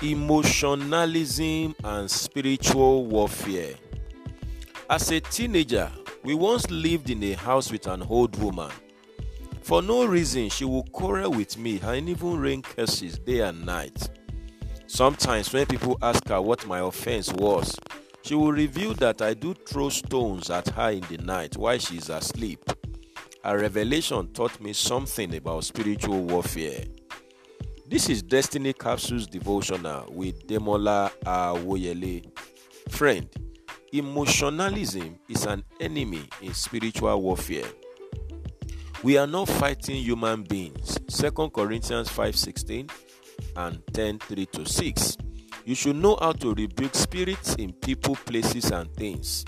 Emotionalism and spiritual warfare. As a teenager, we once lived in a house with an old woman. For no reason, she would quarrel with me and even rain curses day and night. Sometimes, when people ask her what my offense was, she will reveal that I do throw stones at her in the night while she is asleep. A revelation taught me something about spiritual warfare. This is Destiny Capsules Devotional with Demola Awoyele. Friend, emotionalism is an enemy in spiritual warfare. We are not fighting human beings. 2 Corinthians 5:16 and 10:3 to 6. You should know how to rebuke spirits in people, places, and things.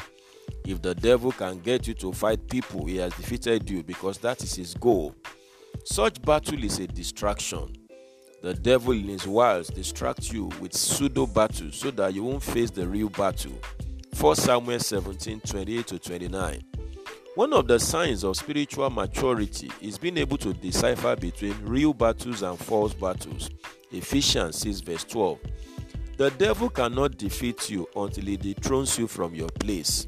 If the devil can get you to fight people, he has defeated you because that is his goal. Such battle is a distraction the devil in his wiles distracts you with pseudo battles so that you won't face the real battle. 1 Samuel 17 28 to 29. One of the signs of spiritual maturity is being able to decipher between real battles and false battles. Ephesians 6 verse 12. The devil cannot defeat you until he dethrones you from your place.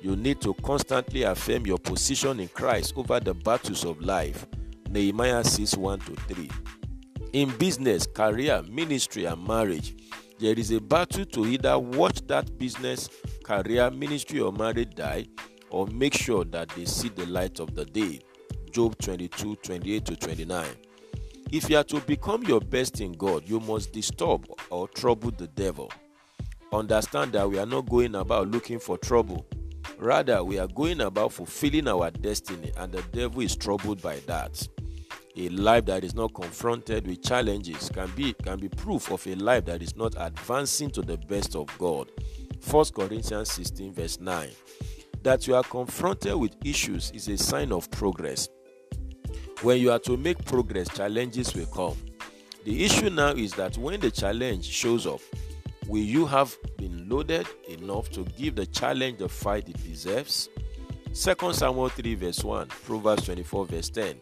You need to constantly affirm your position in Christ over the battles of life. Nehemiah 6 1 to 3. In business, career, ministry, and marriage, there is a battle to either watch that business, career, ministry, or marriage die or make sure that they see the light of the day. Job 22 28 to 29. If you are to become your best in God, you must disturb or trouble the devil. Understand that we are not going about looking for trouble. Rather, we are going about fulfilling our destiny, and the devil is troubled by that. A life that is not confronted with challenges can be can be proof of a life that is not advancing to the best of God. 1 Corinthians 16 verse 9. That you are confronted with issues is a sign of progress. When you are to make progress, challenges will come. The issue now is that when the challenge shows up, will you have been loaded enough to give the challenge the fight it deserves? 2 Samuel 3 verse 1, Proverbs 24 verse 10.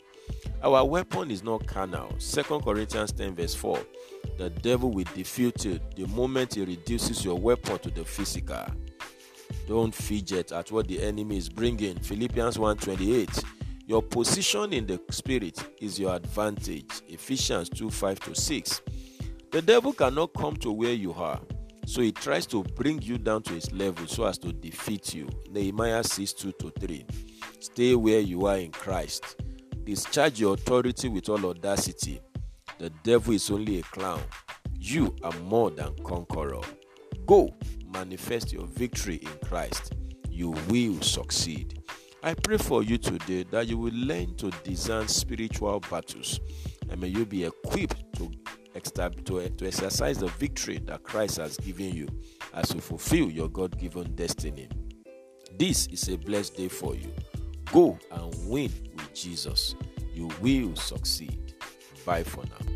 Our weapon is not carnal. 2 Corinthians 10, verse 4. The devil will defeat you the moment he reduces your weapon to the physical. Don't fidget at what the enemy is bringing. Philippians 1:28. Your position in the spirit is your advantage. Ephesians 2 5 to 6. The devil cannot come to where you are, so he tries to bring you down to his level so as to defeat you. Nehemiah 6 2 to 3. Stay where you are in Christ. Discharge your authority with all audacity. The devil is only a clown. You are more than conqueror. Go manifest your victory in Christ. You will succeed. I pray for you today that you will learn to discern spiritual battles and may you be equipped to, to, to exercise the victory that Christ has given you as you fulfill your God given destiny. This is a blessed day for you. Go and win Jesus. You will succeed. Bye for now.